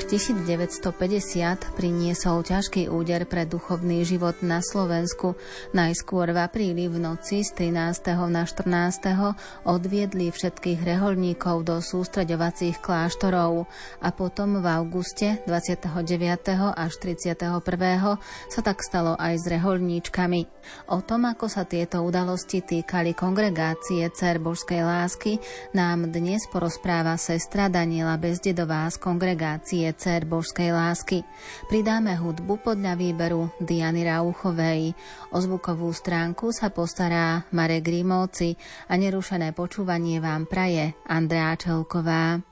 Rok 1950 priniesol ťažký úder pre duchovný život na Slovensku. Najskôr v apríli v noci z 13. na 14. odviedli všetkých reholníkov do sústreďovacích kláštorov a potom v auguste 29. až 31. sa tak stalo aj s reholníčkami. O tom, ako sa tieto udalosti týkali kongregácie Cer Božskej lásky, nám dnes porozpráva sestra Daniela Bezdedová z kongregácie relácie Cer Božskej lásky. Pridáme hudbu podľa výberu Diany Rauchovej. O zvukovú stránku sa postará Marek Grimovci a nerušené počúvanie vám praje Andrea Čelková.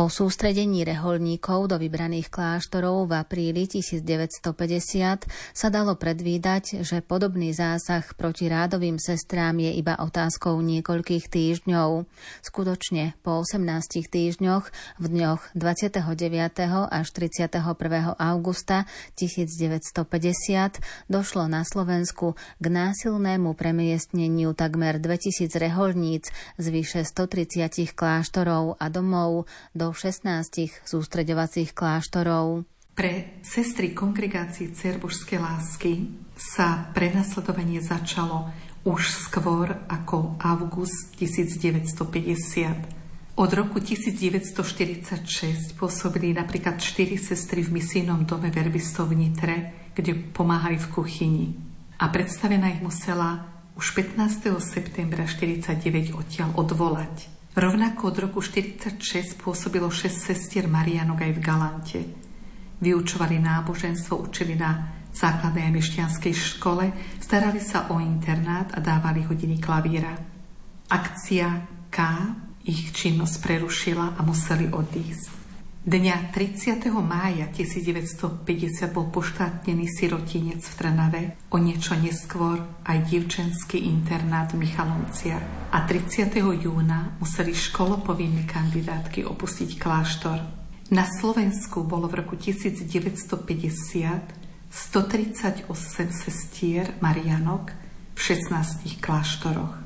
Po sústredení reholníkov do vybraných kláštorov v apríli 1950 sa dalo predvídať, že podobný zásah proti rádovým sestrám je iba otázkou niekoľkých týždňov. Skutočne po 18 týždňoch v dňoch 29. až 31. augusta 1950 došlo na Slovensku k násilnému premiestneniu takmer 2000 reholníc z vyše 130 kláštorov a domov do 16 sústreďovacích kláštorov. Pre sestry kongregácie Cerbožskej lásky sa prenasledovanie začalo už skôr ako august 1950. Od roku 1946 pôsobili napríklad štyri sestry v misijnom dome verbistov v Nitre, kde pomáhali v kuchyni. A predstavená ich musela už 15. septembra 1949 odtiaľ odvolať. Rovnako od roku 1946 pôsobilo 6 sestier Marianok aj v Galante. Vyučovali náboženstvo, učili na základnej a mešťanskej škole, starali sa o internát a dávali hodiny klavíra. Akcia K ich činnosť prerušila a museli odísť. Dňa 30. mája 1950 bol poštátnený sirotinec v Trnave, o niečo neskôr aj divčenský internát v a 30. júna museli školopovinní kandidátky opustiť kláštor. Na Slovensku bolo v roku 1950 138 sestier Marianok v 16 kláštoroch.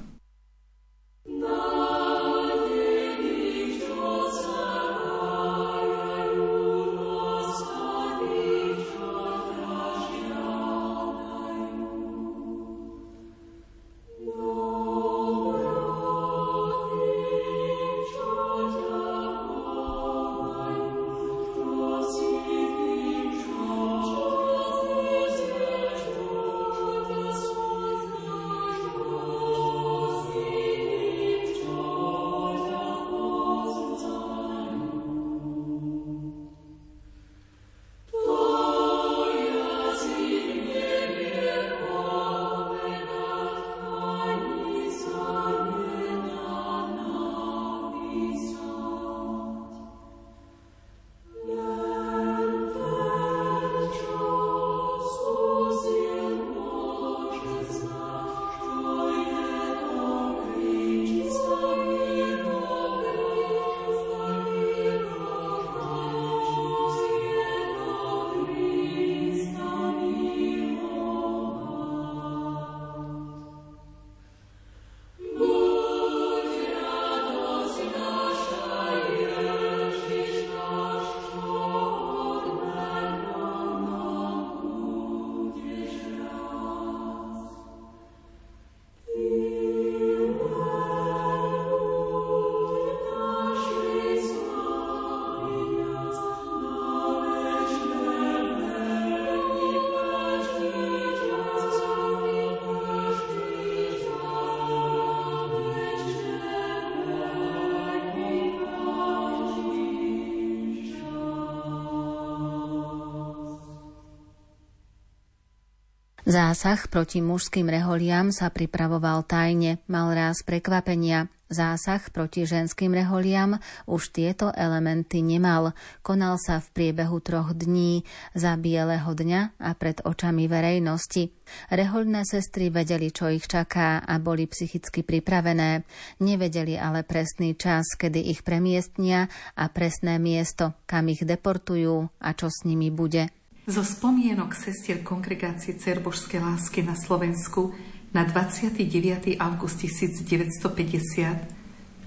Zásah proti mužským reholiam sa pripravoval tajne, mal raz prekvapenia. Zásah proti ženským reholiam už tieto elementy nemal. Konal sa v priebehu troch dní, za bieleho dňa a pred očami verejnosti. Rehoľné sestry vedeli, čo ich čaká a boli psychicky pripravené. Nevedeli ale presný čas, kedy ich premiestnia a presné miesto, kam ich deportujú a čo s nimi bude. Zo spomienok sestier kongregácie Cerbožskej lásky na Slovensku na 29. august 1950,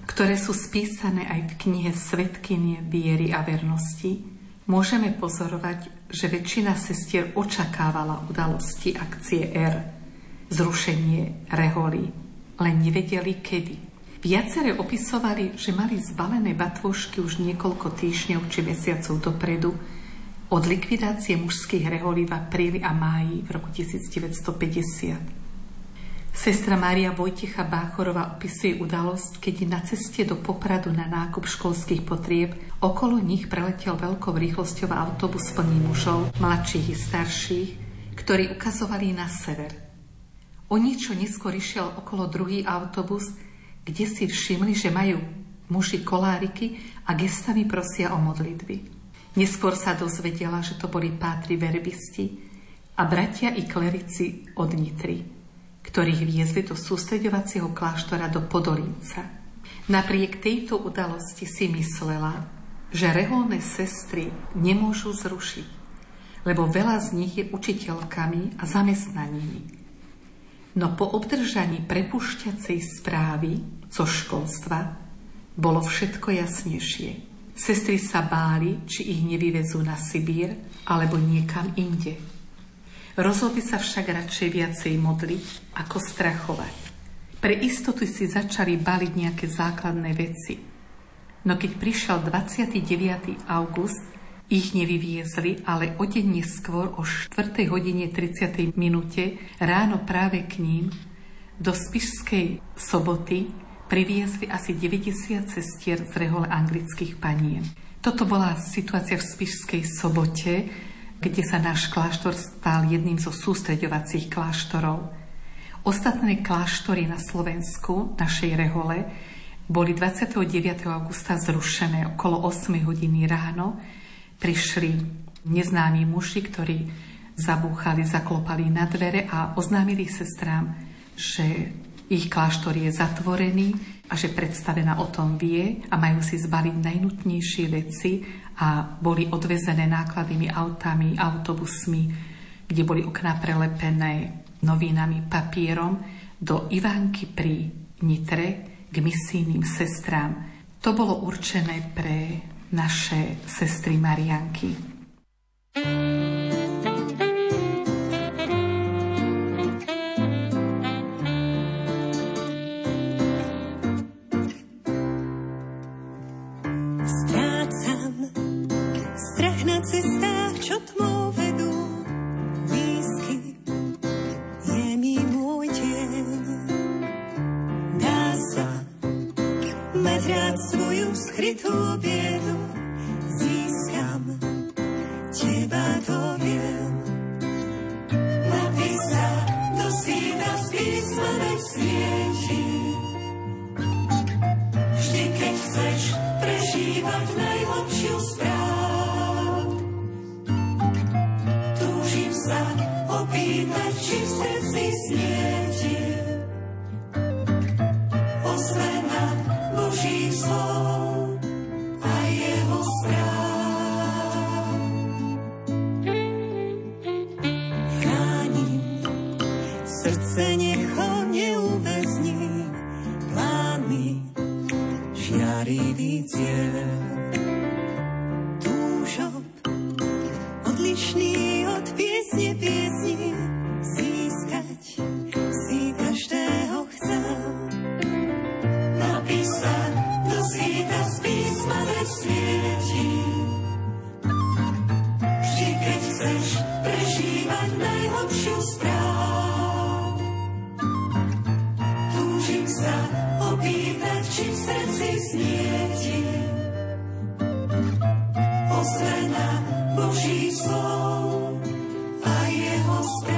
ktoré sú spísané aj v knihe Svetkynie viery a vernosti, môžeme pozorovať, že väčšina sestier očakávala udalosti akcie R, zrušenie reholy, len nevedeli kedy. Viacere opisovali, že mali zbalené batvošky už niekoľko týždňov či mesiacov dopredu, od likvidácie mužských reholí v apríli a máji v roku 1950. Sestra Mária Vojtecha Báchorová opisuje udalosť, keď na ceste do Popradu na nákup školských potrieb okolo nich preletel veľkou rýchlosťou autobus plný mužov, mladších i starších, ktorí ukazovali na sever. O niečo neskôr išiel okolo druhý autobus, kde si všimli, že majú muži koláriky a gestami prosia o modlitby. Neskôr sa dozvedela, že to boli pátri verbisti a bratia i klerici od Nitry, ktorých viezli do sústredovacieho kláštora do Podolínca. Napriek tejto udalosti si myslela, že reholné sestry nemôžu zrušiť, lebo veľa z nich je učiteľkami a zamestnanými. No po obdržaní prepušťacej správy zo školstva bolo všetko jasnejšie. Sestry sa báli, či ich nevyvezú na Sibír alebo niekam inde. Rozhodli sa však radšej viacej modliť, ako strachovať. Pre istotu si začali baliť nejaké základné veci. No keď prišiel 29. august, ich nevyviezli, ale o deň neskôr o 4. hodine 30. minúte ráno práve k ním do Spišskej soboty priviezli asi 90 cestier z rehole anglických panien. Toto bola situácia v Spišskej sobote, kde sa náš kláštor stal jedným zo sústreďovacích kláštorov. Ostatné kláštory na Slovensku, našej rehole, boli 29. augusta zrušené okolo 8 hodiny ráno. Prišli neznámi muži, ktorí zabúchali, zaklopali na dvere a oznámili sestrám, že ich kláštor je zatvorený a že predstavená o tom vie a majú si zbaliť najnutnejšie veci a boli odvezené nákladnými autami, autobusmi, kde boli okná prelepené novinami, papierom do Ivánky pri Nitre k misijným sestrám. To bolo určené pre naše sestry Marianky. thank you opýtať, či v srdci snie. Boží slov a jeho správ.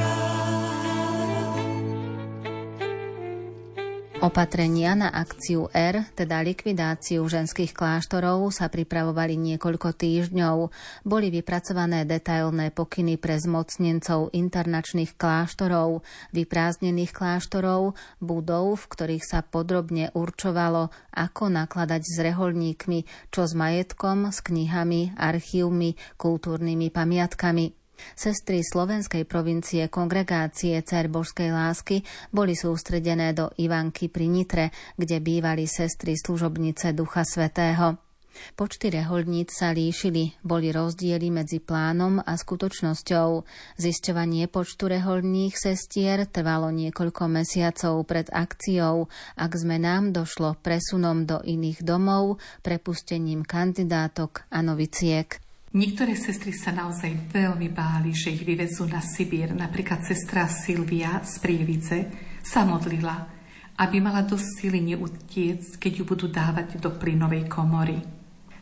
Opatrenia na akciu R, teda likvidáciu ženských kláštorov, sa pripravovali niekoľko týždňov. Boli vypracované detailné pokyny pre zmocnencov internačných kláštorov, vyprázdnených kláštorov, budov, v ktorých sa podrobne určovalo, ako nakladať s reholníkmi, čo s majetkom, s knihami, archívmi, kultúrnymi pamiatkami. Sestry slovenskej provincie kongregácie Cer Božskej lásky boli sústredené do Ivanky pri Nitre, kde bývali sestry služobnice Ducha Svetého. Počty rehoľníc sa líšili, boli rozdiely medzi plánom a skutočnosťou. Zisťovanie počtu rehoľných sestier trvalo niekoľko mesiacov pred akciou, ak zmenám došlo presunom do iných domov, prepustením kandidátok a noviciek. Niektoré sestry sa naozaj veľmi báli, že ich vyvezú na Sibír. Napríklad sestra Silvia z Prievice sa modlila, aby mala dosť síly neutiec, keď ju budú dávať do plynovej komory.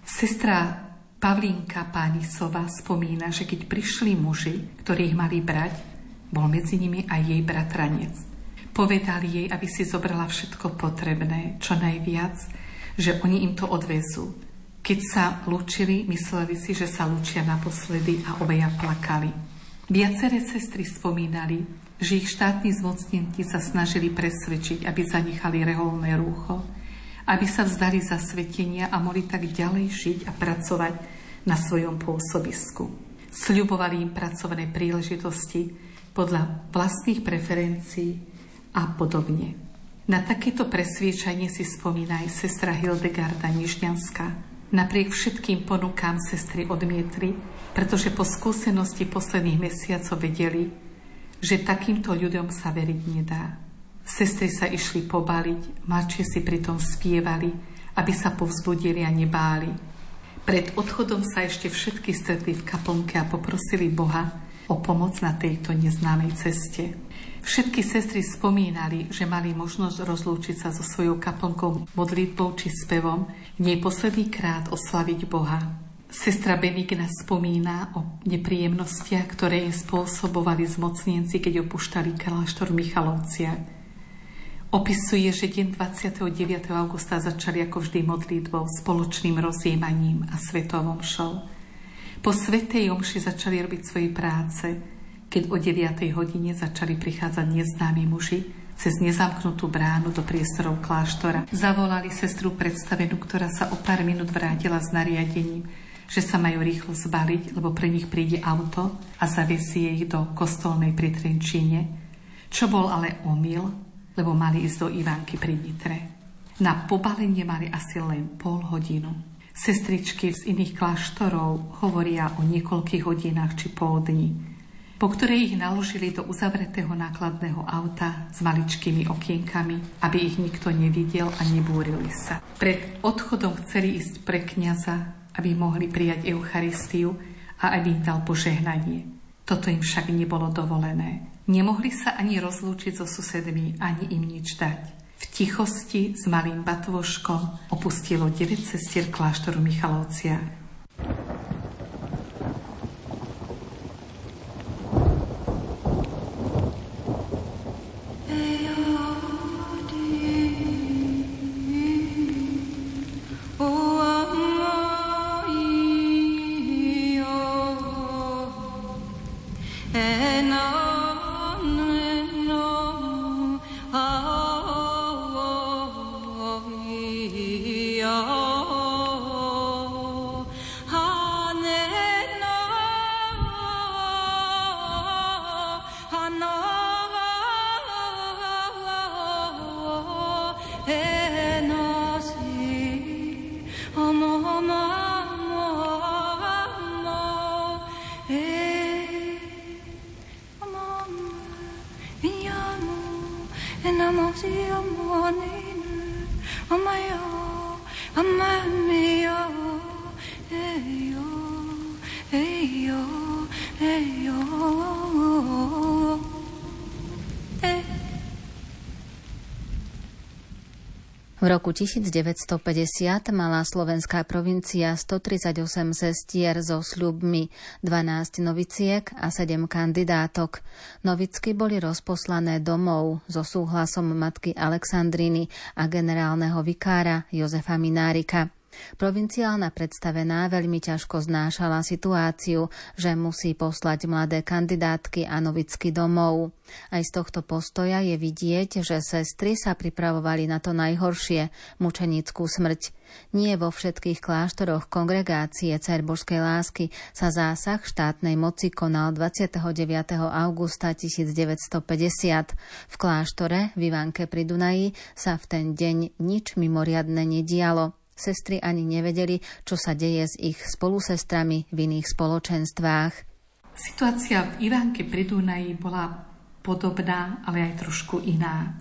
Sestra Pavlínka Pánisova spomína, že keď prišli muži, ktorí ich mali brať, bol medzi nimi aj jej bratranec. Povedali jej, aby si zobrala všetko potrebné, čo najviac, že oni im to odvezú keď sa lúčili, mysleli si, že sa lúčia naposledy a obeja plakali. Viaceré sestry spomínali, že ich štátni zmocnenti sa snažili presvedčiť, aby zanechali reholné rúcho, aby sa vzdali zasvetenia a mohli tak ďalej žiť a pracovať na svojom pôsobisku. Sľubovali im pracovné príležitosti podľa vlastných preferencií a podobne. Na takéto presviečanie si spomína aj sestra Hildegarda Nižňanská, Napriek všetkým ponukám sestry odmietli, pretože po skúsenosti posledných mesiacov vedeli, že takýmto ľuďom sa veriť nedá. Sestry sa išli pobaliť, mladšie si pritom spievali, aby sa povzbudili a nebáli. Pred odchodom sa ešte všetky stretli v kaplnke a poprosili Boha o pomoc na tejto neznámej ceste. Všetky sestry spomínali, že mali možnosť rozlúčiť sa so svojou kaplnkou modlitbou či spevom, nej posledný krát oslaviť Boha. Sestra Benigna spomína o nepríjemnostiach, ktoré jej spôsobovali zmocnienci, keď opúštali kláštor Michalovcia. Opisuje, že deň 29. augusta začali ako vždy modlitbou, spoločným rozjímaním a svetovom šou. Po svetej omši začali robiť svoje práce – keď o 9. hodine začali prichádzať neznámi muži cez nezamknutú bránu do priestorov kláštora. Zavolali sestru predstavenú, ktorá sa o pár minút vrátila s nariadením, že sa majú rýchlo zbaliť, lebo pre nich príde auto a zaviesie ich do kostolnej pri Trenčíne, čo bol ale omyl, lebo mali ísť do Ivánky pri Nitre. Na pobalenie mali asi len pol hodinu. Sestričky z iných kláštorov hovoria o niekoľkých hodinách či pol dní po ktorej ich naložili do uzavretého nákladného auta s maličkými okienkami, aby ich nikto nevidel a nebúrili sa. Pred odchodom chceli ísť pre kniaza, aby mohli prijať Eucharistiu a aby im dal požehnanie. Toto im však nebolo dovolené. Nemohli sa ani rozlúčiť so susedmi, ani im nič dať. V tichosti s malým batvoškom opustilo 9 sestier kláštoru Michalovcia. V roku 1950 mala slovenská provincia 138 sestier so sľubmi, 12 noviciek a 7 kandidátok. Novicky boli rozposlané domov so súhlasom matky Alexandriny a generálneho vikára Jozefa Minárika. Provinciálna predstavená veľmi ťažko znášala situáciu, že musí poslať mladé kandidátky a novicky domov. Aj z tohto postoja je vidieť, že sestry sa pripravovali na to najhoršie, mučenickú smrť. Nie vo všetkých kláštoroch kongregácie Cer Božskej lásky sa zásah štátnej moci konal 29. augusta 1950. V kláštore v Ivanke pri Dunaji sa v ten deň nič mimoriadne nedialo. Sestry ani nevedeli, čo sa deje s ich spolusestrami v iných spoločenstvách. Situácia v Ivánke pri Dunaji bola podobná, ale aj trošku iná.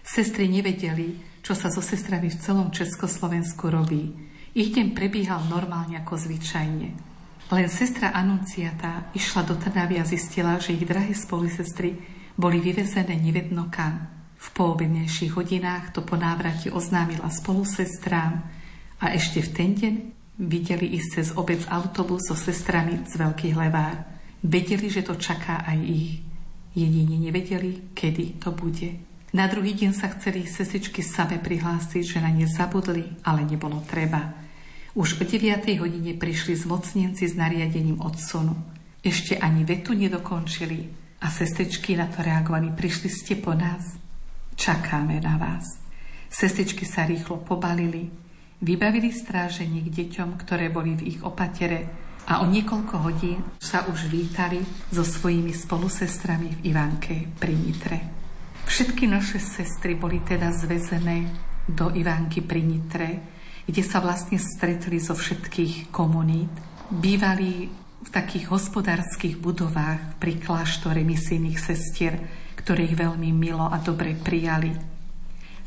Sestry nevedeli, čo sa so sestrami v celom Československu robí. Ich deň prebiehal normálne ako zvyčajne. Len sestra Anunciata išla do Trnavy a zistila, že ich drahé spolusestry boli vyvezené nevedno kam. V poobednejších hodinách to po návrati oznámila spolusestrám, a ešte v ten deň videli ísť cez obec autobus so sestrami z Veľkých Levár. Vedeli, že to čaká aj ich. Jedine nevedeli, kedy to bude. Na druhý deň sa chceli sestričky same prihlásiť, že na ne zabudli, ale nebolo treba. Už o 9. hodine prišli zmocnenci s nariadením odsunu. Ešte ani vetu nedokončili a sestričky na to reagovali. Prišli ste po nás? Čakáme na vás. Sestričky sa rýchlo pobalili, Vybavili stráženie k deťom, ktoré boli v ich opatere a o niekoľko hodín sa už vítali so svojimi spolusestrami v Ivánke pri Nitre. Všetky naše sestry boli teda zvezené do Ivánky pri Nitre, kde sa vlastne stretli zo všetkých komunít. Bývali v takých hospodárskych budovách pri kláštore misijných sestier, ktoré ich veľmi milo a dobre prijali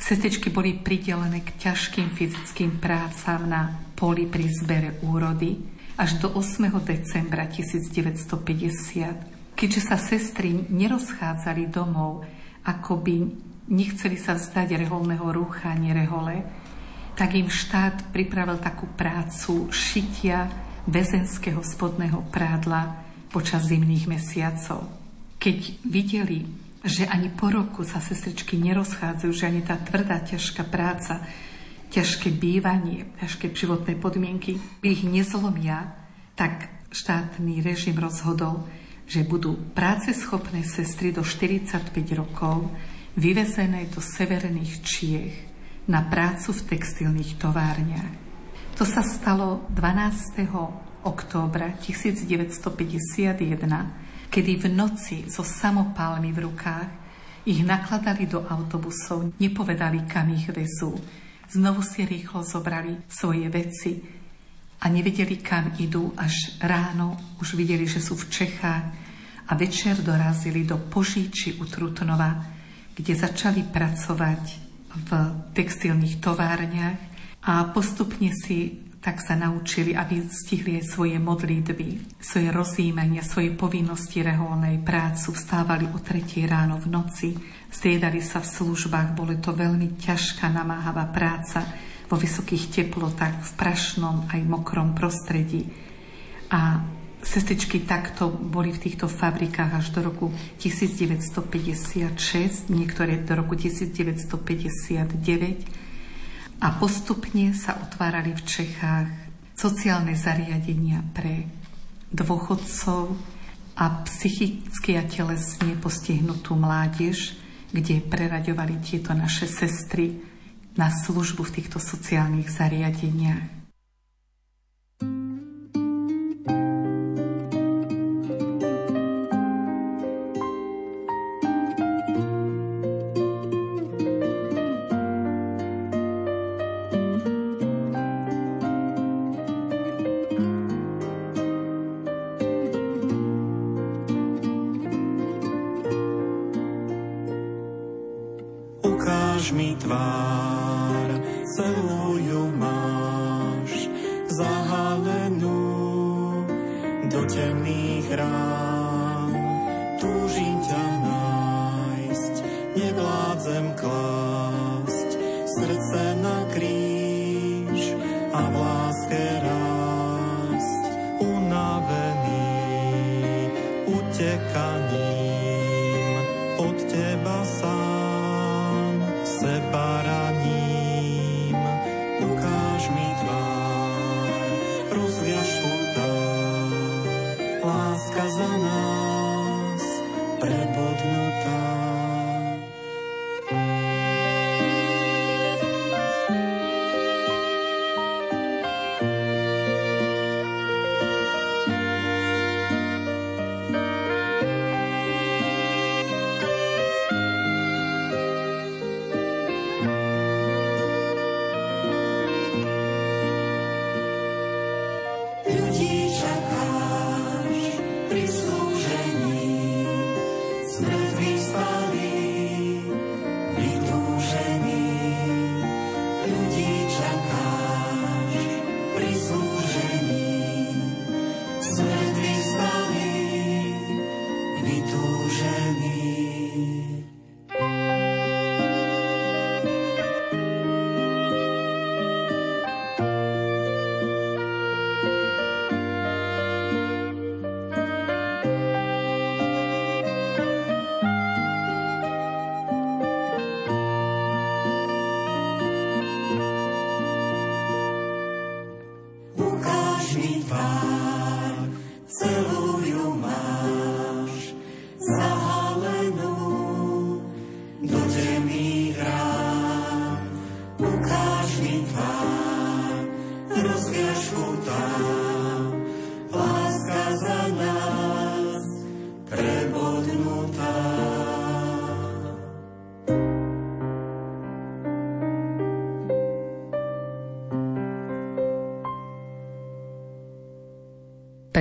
Sestričky boli pridelené k ťažkým fyzickým prácam na poli pri zbere úrody až do 8. decembra 1950. Keďže sa sestry nerozchádzali domov, ako by nechceli sa vzdať reholného rúcha ani rehole, tak im štát pripravil takú prácu šitia väzenského spodného prádla počas zimných mesiacov. Keď videli že ani po roku sa sestričky nerozchádzajú, že ani tá tvrdá, ťažká práca, ťažké bývanie, ťažké životné podmienky ich nezlomia, tak štátny režim rozhodol, že budú práceschopné sestry do 45 rokov vyvezené do severných Čiech na prácu v textilných továrniach. To sa stalo 12. októbra 1951 kedy v noci so samopálmi v rukách ich nakladali do autobusov, nepovedali, kam ich vezú. Znovu si rýchlo zobrali svoje veci a nevedeli, kam idú. Až ráno už videli, že sú v Čechách a večer dorazili do Požíči u Trutnova, kde začali pracovať v textilných továrniach a postupne si tak sa naučili, aby stihli aj svoje modlitby, svoje rozímania, svoje povinnosti reholnej prácu, vstávali o tretej ráno v noci, striedali sa v službách, bolo to veľmi ťažká, namáhavá práca vo vysokých teplotách, v prašnom aj mokrom prostredí. A sestričky takto boli v týchto fabrikách až do roku 1956, niektoré do roku 1959 a postupne sa otvárali v Čechách sociálne zariadenia pre dôchodcov a psychicky a telesne postihnutú mládež, kde preraďovali tieto naše sestry na službu v týchto sociálnych zariadeniach. Nevládzem klásť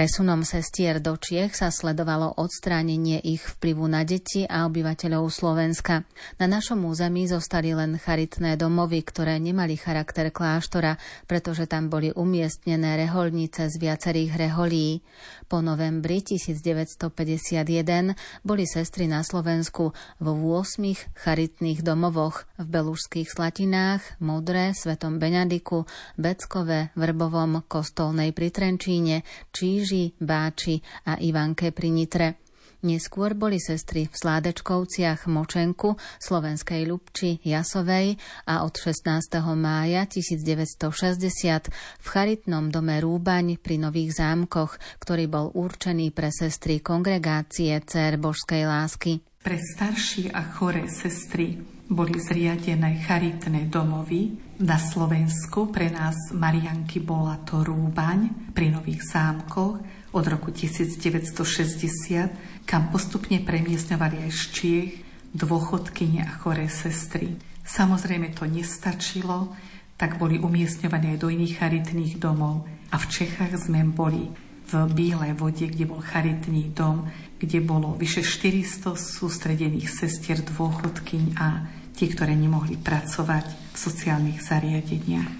Presunom sestier do Čiech sa sledovalo odstránenie ich vplyvu na deti a obyvateľov Slovenska. Na našom území zostali len charitné domovy, ktoré nemali charakter kláštora, pretože tam boli umiestnené reholnice z viacerých reholí. Po novembri 1951 boli sestry na Slovensku vo 8 charitných domovoch v Belužských Slatinách, Modre, Svetom Benadiku, Beckove, Vrbovom, Kostolnej pri Trenčíne, Číž Kríži, Báči a Ivanke pri Nitre. Neskôr boli sestry v Sládečkovciach Močenku, Slovenskej Lubči, Jasovej a od 16. mája 1960 v charitnom dome Rúbaň pri Nových zámkoch, ktorý bol určený pre sestry kongregácie Cér Božskej lásky. Pre starší a choré sestry boli zriadené charitné domovy. Na Slovensku pre nás Marianky bola to Rúbaň pri Nových zámkoch od roku 1960, kam postupne premiesňovali aj z Čiech dôchodkyne a choré sestry. Samozrejme to nestačilo, tak boli umiestňované aj do iných charitných domov. A v Čechách sme boli v Bílej vode, kde bol charitný dom, kde bolo vyše 400 sústredených sestier dôchodkyň a tí, ktoré nemohli pracovať v sociálnych zariadeniach.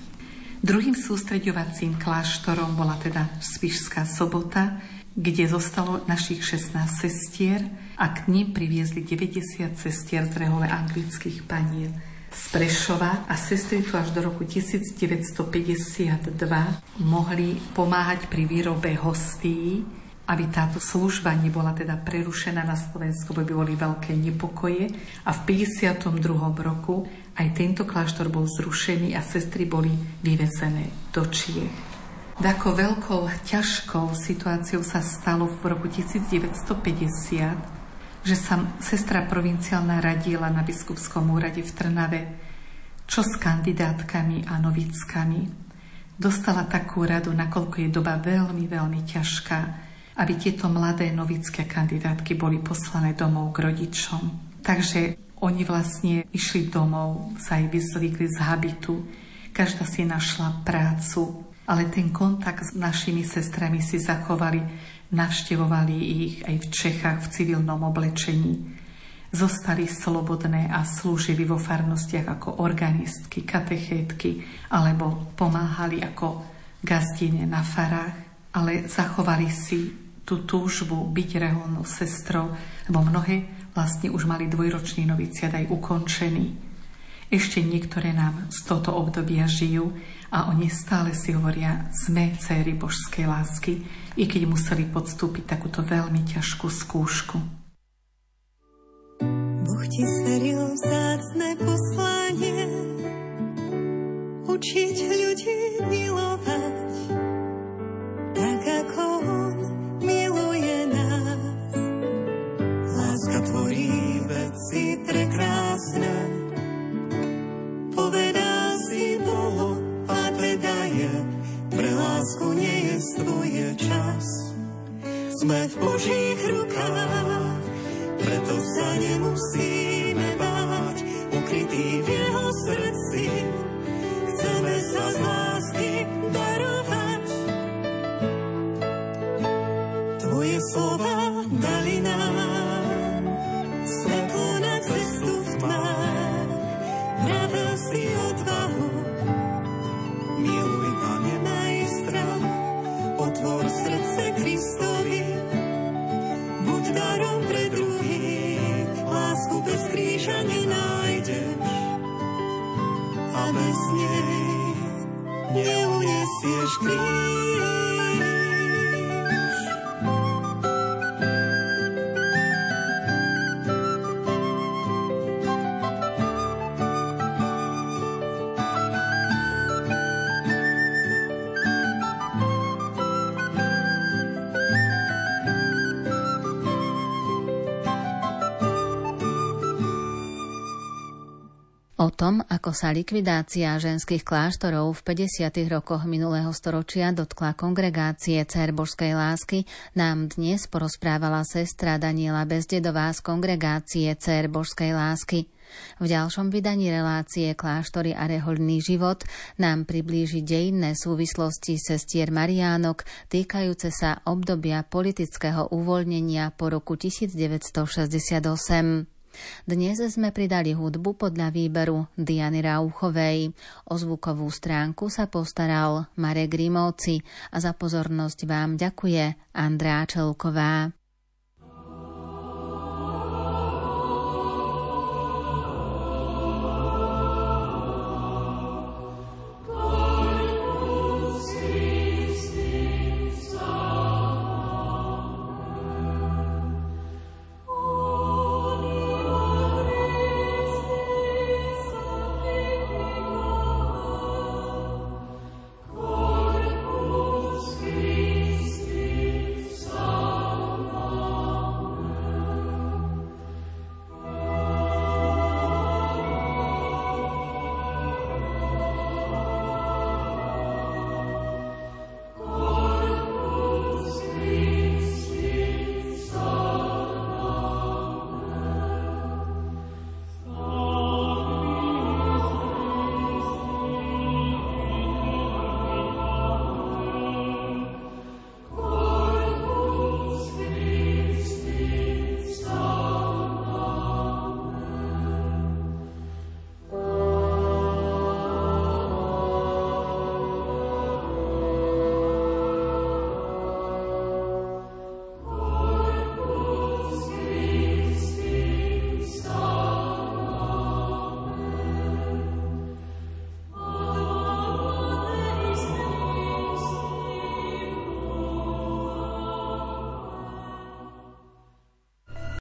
Druhým sústreďovacím kláštorom bola teda Spišská sobota, kde zostalo našich 16 sestier a k ním priviezli 90 sestier z rehole anglických panier z Prešova a sestry tu až do roku 1952 mohli pomáhať pri výrobe hostí aby táto služba nebola teda prerušená na Slovensku, by boli veľké nepokoje. A v 52. roku aj tento kláštor bol zrušený a sestry boli vyvezené do Čiech. Takou veľkou, ťažkou situáciou sa stalo v roku 1950, že sa sestra provinciálna radila na biskupskom úrade v Trnave, čo s kandidátkami a novickami. Dostala takú radu, nakoľko je doba veľmi, veľmi ťažká, aby tieto mladé novické kandidátky boli poslané domov k rodičom. Takže oni vlastne išli domov, sa aj vyzvykli z habitu, každá si našla prácu, ale ten kontakt s našimi sestrami si zachovali, navštevovali ich aj v Čechách v civilnom oblečení. Zostali slobodné a slúžili vo farnostiach ako organistky, katechétky alebo pomáhali ako gazdine na farách, ale zachovali si tú túžbu byť reholnou sestrou, lebo mnohé vlastne už mali dvojročný noviciat aj ukončený. Ešte niektoré nám z tohto obdobia žijú a oni stále si hovoria, sme céry božskej lásky, i keď museli podstúpiť takúto veľmi ťažkú skúšku. Boh ti zveril vzácne poslanie, učiť ľudí Sme v Božích rukách, preto sa nemusíme báť, ukrytý v jeho srdci. Chceme sa z lásky darovať. Tvoje slova dali nám svetlo na cestu v tmách. Vravel si odvahu, miluj, Pane, maj strach, otvor srdce Kristovi, darom pre druhých, lásku bez kríža nenájdeš a bez nej neuniesieš kríž. Tom, ako sa likvidácia ženských kláštorov v 50. rokoch minulého storočia dotkla kongregácie Cer Božskej lásky, nám dnes porozprávala sestra Daniela Bezdedová z kongregácie Cer Božskej lásky. V ďalšom vydaní relácie Kláštory a rehoľný život nám priblíži dejinné súvislosti sestier Mariánok týkajúce sa obdobia politického uvoľnenia po roku 1968. Dnes sme pridali hudbu podľa výberu Diany Rauchovej. O zvukovú stránku sa postaral Marek Grimovci a za pozornosť vám ďakuje Andrá Čelková.